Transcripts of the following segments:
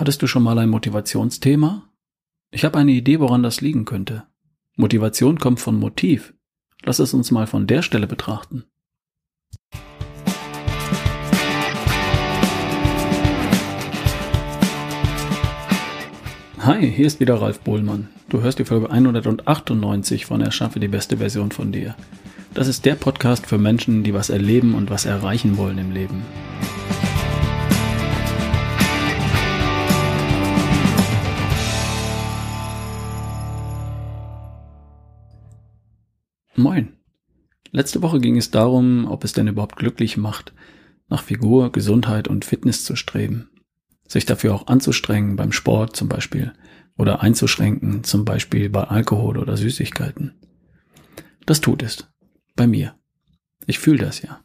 Hattest du schon mal ein Motivationsthema? Ich habe eine Idee, woran das liegen könnte. Motivation kommt von Motiv. Lass es uns mal von der Stelle betrachten. Hi, hier ist wieder Ralf Bohlmann. Du hörst die Folge 198 von Erschaffe die beste Version von dir. Das ist der Podcast für Menschen, die was erleben und was erreichen wollen im Leben. Moin. Letzte Woche ging es darum, ob es denn überhaupt glücklich macht, nach Figur, Gesundheit und Fitness zu streben. Sich dafür auch anzustrengen beim Sport zum Beispiel oder einzuschränken zum Beispiel bei Alkohol oder Süßigkeiten. Das tut es. Bei mir. Ich fühle das ja.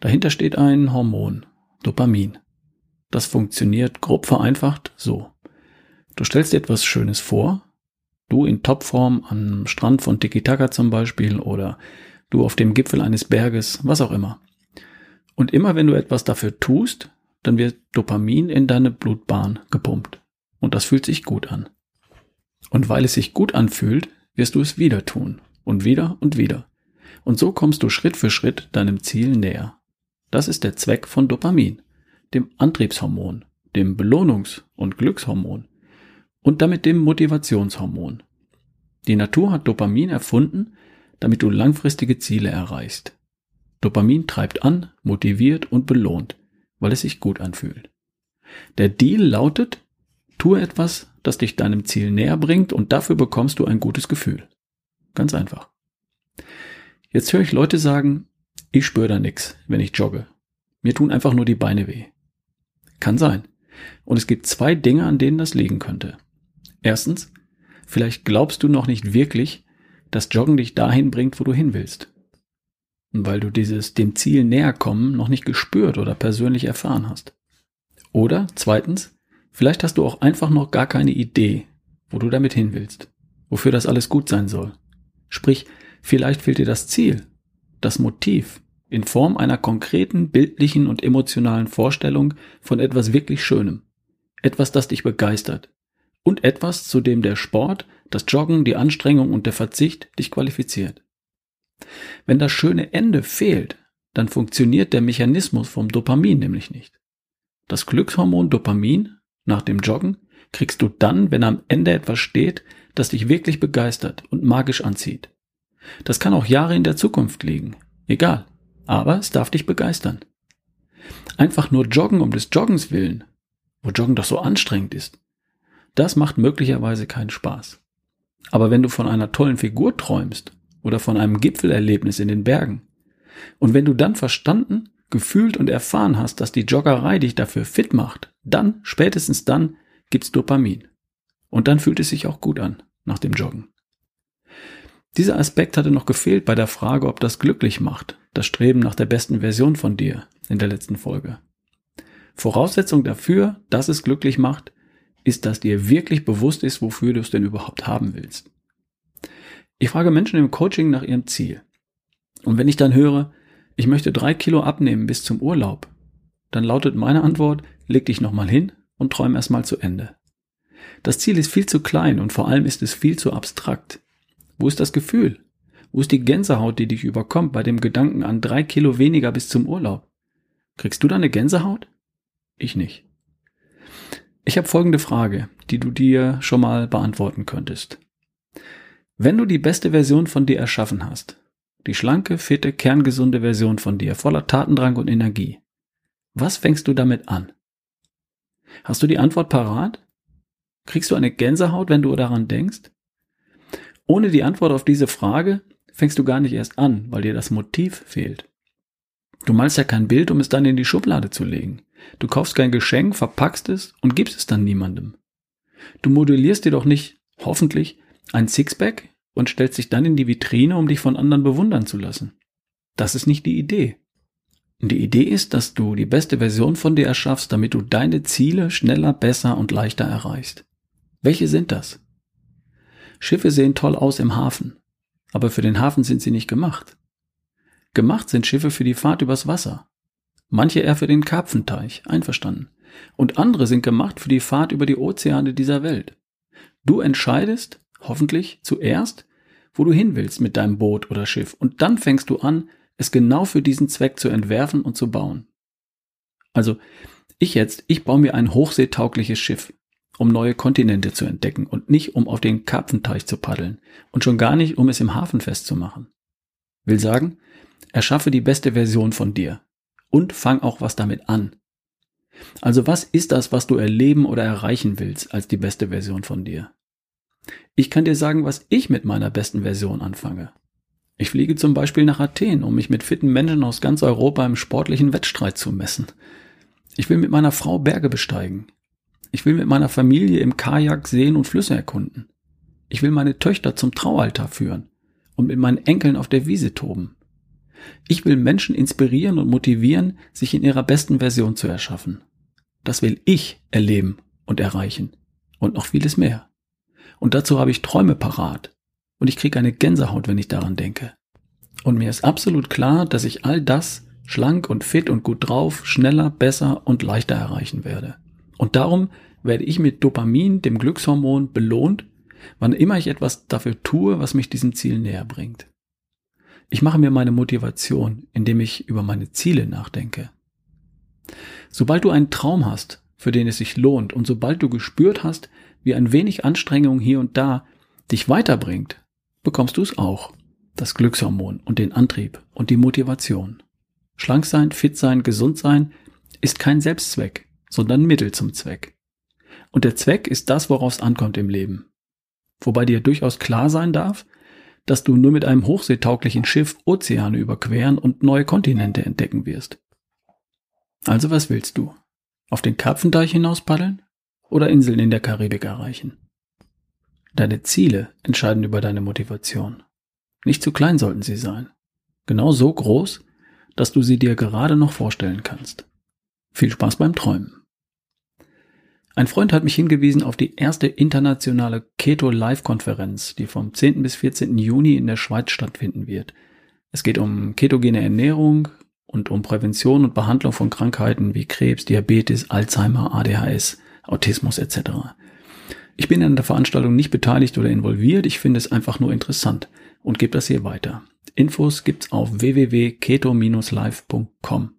Dahinter steht ein Hormon, Dopamin. Das funktioniert grob vereinfacht so. Du stellst dir etwas Schönes vor, Du in Topform am Strand von Tiki-Taka zum Beispiel oder du auf dem Gipfel eines Berges, was auch immer. Und immer wenn du etwas dafür tust, dann wird Dopamin in deine Blutbahn gepumpt. Und das fühlt sich gut an. Und weil es sich gut anfühlt, wirst du es wieder tun. Und wieder und wieder. Und so kommst du Schritt für Schritt deinem Ziel näher. Das ist der Zweck von Dopamin, dem Antriebshormon, dem Belohnungs- und Glückshormon und damit dem Motivationshormon. Die Natur hat Dopamin erfunden, damit du langfristige Ziele erreichst. Dopamin treibt an, motiviert und belohnt, weil es sich gut anfühlt. Der Deal lautet, tue etwas, das dich deinem Ziel näher bringt und dafür bekommst du ein gutes Gefühl. Ganz einfach. Jetzt höre ich Leute sagen, ich spüre da nix, wenn ich jogge. Mir tun einfach nur die Beine weh. Kann sein. Und es gibt zwei Dinge, an denen das liegen könnte. Erstens, vielleicht glaubst du noch nicht wirklich, dass Joggen dich dahin bringt, wo du hin willst. Weil du dieses dem Ziel näher kommen noch nicht gespürt oder persönlich erfahren hast. Oder zweitens, vielleicht hast du auch einfach noch gar keine Idee, wo du damit hin willst, wofür das alles gut sein soll. Sprich, vielleicht fehlt dir das Ziel, das Motiv, in Form einer konkreten, bildlichen und emotionalen Vorstellung von etwas wirklich Schönem. Etwas, das dich begeistert, und etwas, zu dem der Sport, das Joggen, die Anstrengung und der Verzicht dich qualifiziert. Wenn das schöne Ende fehlt, dann funktioniert der Mechanismus vom Dopamin nämlich nicht. Das Glückshormon Dopamin nach dem Joggen kriegst du dann, wenn am Ende etwas steht, das dich wirklich begeistert und magisch anzieht. Das kann auch Jahre in der Zukunft liegen. Egal. Aber es darf dich begeistern. Einfach nur joggen um des Joggens willen, wo Joggen doch so anstrengend ist, das macht möglicherweise keinen Spaß. Aber wenn du von einer tollen Figur träumst oder von einem Gipfelerlebnis in den Bergen und wenn du dann verstanden, gefühlt und erfahren hast, dass die Joggerei dich dafür fit macht, dann, spätestens dann, gibt's Dopamin. Und dann fühlt es sich auch gut an nach dem Joggen. Dieser Aspekt hatte noch gefehlt bei der Frage, ob das glücklich macht, das Streben nach der besten Version von dir in der letzten Folge. Voraussetzung dafür, dass es glücklich macht, ist, dass dir wirklich bewusst ist, wofür du es denn überhaupt haben willst. Ich frage Menschen im Coaching nach ihrem Ziel. Und wenn ich dann höre, ich möchte drei Kilo abnehmen bis zum Urlaub, dann lautet meine Antwort, leg dich nochmal hin und träum erstmal zu Ende. Das Ziel ist viel zu klein und vor allem ist es viel zu abstrakt. Wo ist das Gefühl? Wo ist die Gänsehaut, die dich überkommt bei dem Gedanken an drei Kilo weniger bis zum Urlaub? Kriegst du da eine Gänsehaut? Ich nicht. Ich habe folgende Frage, die du dir schon mal beantworten könntest. Wenn du die beste Version von dir erschaffen hast, die schlanke, fitte, kerngesunde Version von dir, voller Tatendrang und Energie, was fängst du damit an? Hast du die Antwort parat? Kriegst du eine Gänsehaut, wenn du daran denkst? Ohne die Antwort auf diese Frage fängst du gar nicht erst an, weil dir das Motiv fehlt. Du malst ja kein Bild, um es dann in die Schublade zu legen. Du kaufst kein Geschenk, verpackst es und gibst es dann niemandem. Du modellierst dir doch nicht, hoffentlich, ein Sixpack und stellst dich dann in die Vitrine, um dich von anderen bewundern zu lassen. Das ist nicht die Idee. Die Idee ist, dass du die beste Version von dir erschaffst, damit du deine Ziele schneller, besser und leichter erreichst. Welche sind das? Schiffe sehen toll aus im Hafen, aber für den Hafen sind sie nicht gemacht. Gemacht sind Schiffe für die Fahrt übers Wasser. Manche eher für den Karpfenteich, einverstanden. Und andere sind gemacht für die Fahrt über die Ozeane dieser Welt. Du entscheidest, hoffentlich, zuerst, wo du hin willst mit deinem Boot oder Schiff. Und dann fängst du an, es genau für diesen Zweck zu entwerfen und zu bauen. Also, ich jetzt, ich baue mir ein hochseetaugliches Schiff, um neue Kontinente zu entdecken und nicht um auf den Karpfenteich zu paddeln und schon gar nicht, um es im Hafen festzumachen. Will sagen, erschaffe die beste Version von dir und fang auch was damit an. Also was ist das, was du erleben oder erreichen willst als die beste Version von dir? Ich kann dir sagen, was ich mit meiner besten Version anfange. Ich fliege zum Beispiel nach Athen, um mich mit fitten Menschen aus ganz Europa im sportlichen Wettstreit zu messen. Ich will mit meiner Frau Berge besteigen. Ich will mit meiner Familie im Kajak Seen und Flüsse erkunden. Ich will meine Töchter zum Traualtar führen und mit meinen Enkeln auf der Wiese toben. Ich will Menschen inspirieren und motivieren, sich in ihrer besten Version zu erschaffen. Das will ich erleben und erreichen. Und noch vieles mehr. Und dazu habe ich Träume parat. Und ich kriege eine Gänsehaut, wenn ich daran denke. Und mir ist absolut klar, dass ich all das schlank und fit und gut drauf, schneller, besser und leichter erreichen werde. Und darum werde ich mit Dopamin, dem Glückshormon, belohnt, wann immer ich etwas dafür tue, was mich diesem Ziel näher bringt. Ich mache mir meine Motivation, indem ich über meine Ziele nachdenke. Sobald du einen Traum hast, für den es sich lohnt, und sobald du gespürt hast, wie ein wenig Anstrengung hier und da dich weiterbringt, bekommst du es auch. Das Glückshormon und den Antrieb und die Motivation. Schlank sein, fit sein, gesund sein ist kein Selbstzweck, sondern Mittel zum Zweck. Und der Zweck ist das, worauf es ankommt im Leben. Wobei dir durchaus klar sein darf, dass du nur mit einem hochseetauglichen Schiff Ozeane überqueren und neue Kontinente entdecken wirst. Also was willst du? Auf den Karpfenteich hinaus paddeln oder Inseln in der Karibik erreichen? Deine Ziele entscheiden über deine Motivation. Nicht zu klein sollten sie sein. Genau so groß, dass du sie dir gerade noch vorstellen kannst. Viel Spaß beim Träumen. Ein Freund hat mich hingewiesen auf die erste internationale Keto Live Konferenz, die vom 10. bis 14. Juni in der Schweiz stattfinden wird. Es geht um ketogene Ernährung, und um Prävention und Behandlung von Krankheiten wie Krebs, Diabetes, Alzheimer, ADHS, Autismus etc. Ich bin an der Veranstaltung nicht beteiligt oder involviert, ich finde es einfach nur interessant und gebe das hier weiter. Infos gibt's auf www.keto-live.com.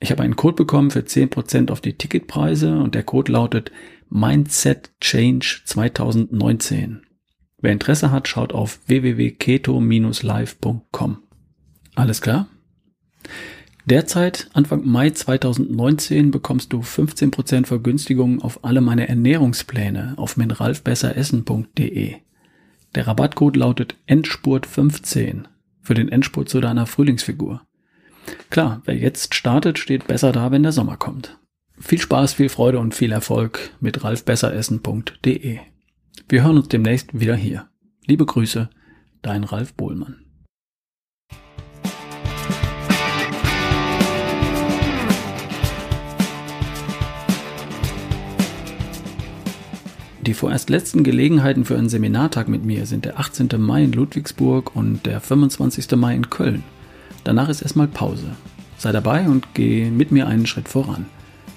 Ich habe einen Code bekommen für 10% auf die Ticketpreise und der Code lautet Mindset Change 2019. Wer Interesse hat, schaut auf www.keto-live.com. Alles klar? Derzeit, Anfang Mai 2019, bekommst du 15% Vergünstigung auf alle meine Ernährungspläne auf mineralfbesseressen.de. Der Rabattcode lautet Endspurt15 für den Endspurt zu deiner Frühlingsfigur. Klar, wer jetzt startet, steht besser da, wenn der Sommer kommt. Viel Spaß, viel Freude und viel Erfolg mit ralfbesseressen.de. Wir hören uns demnächst wieder hier. Liebe Grüße, dein Ralf Bohlmann. Die vorerst letzten Gelegenheiten für einen Seminartag mit mir sind der 18. Mai in Ludwigsburg und der 25. Mai in Köln. Danach ist erstmal Pause. Sei dabei und geh mit mir einen Schritt voran.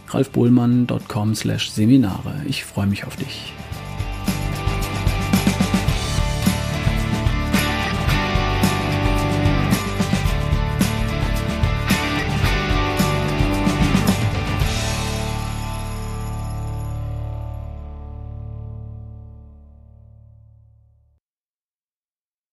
ralfbohlmann.com slash Seminare. Ich freue mich auf dich.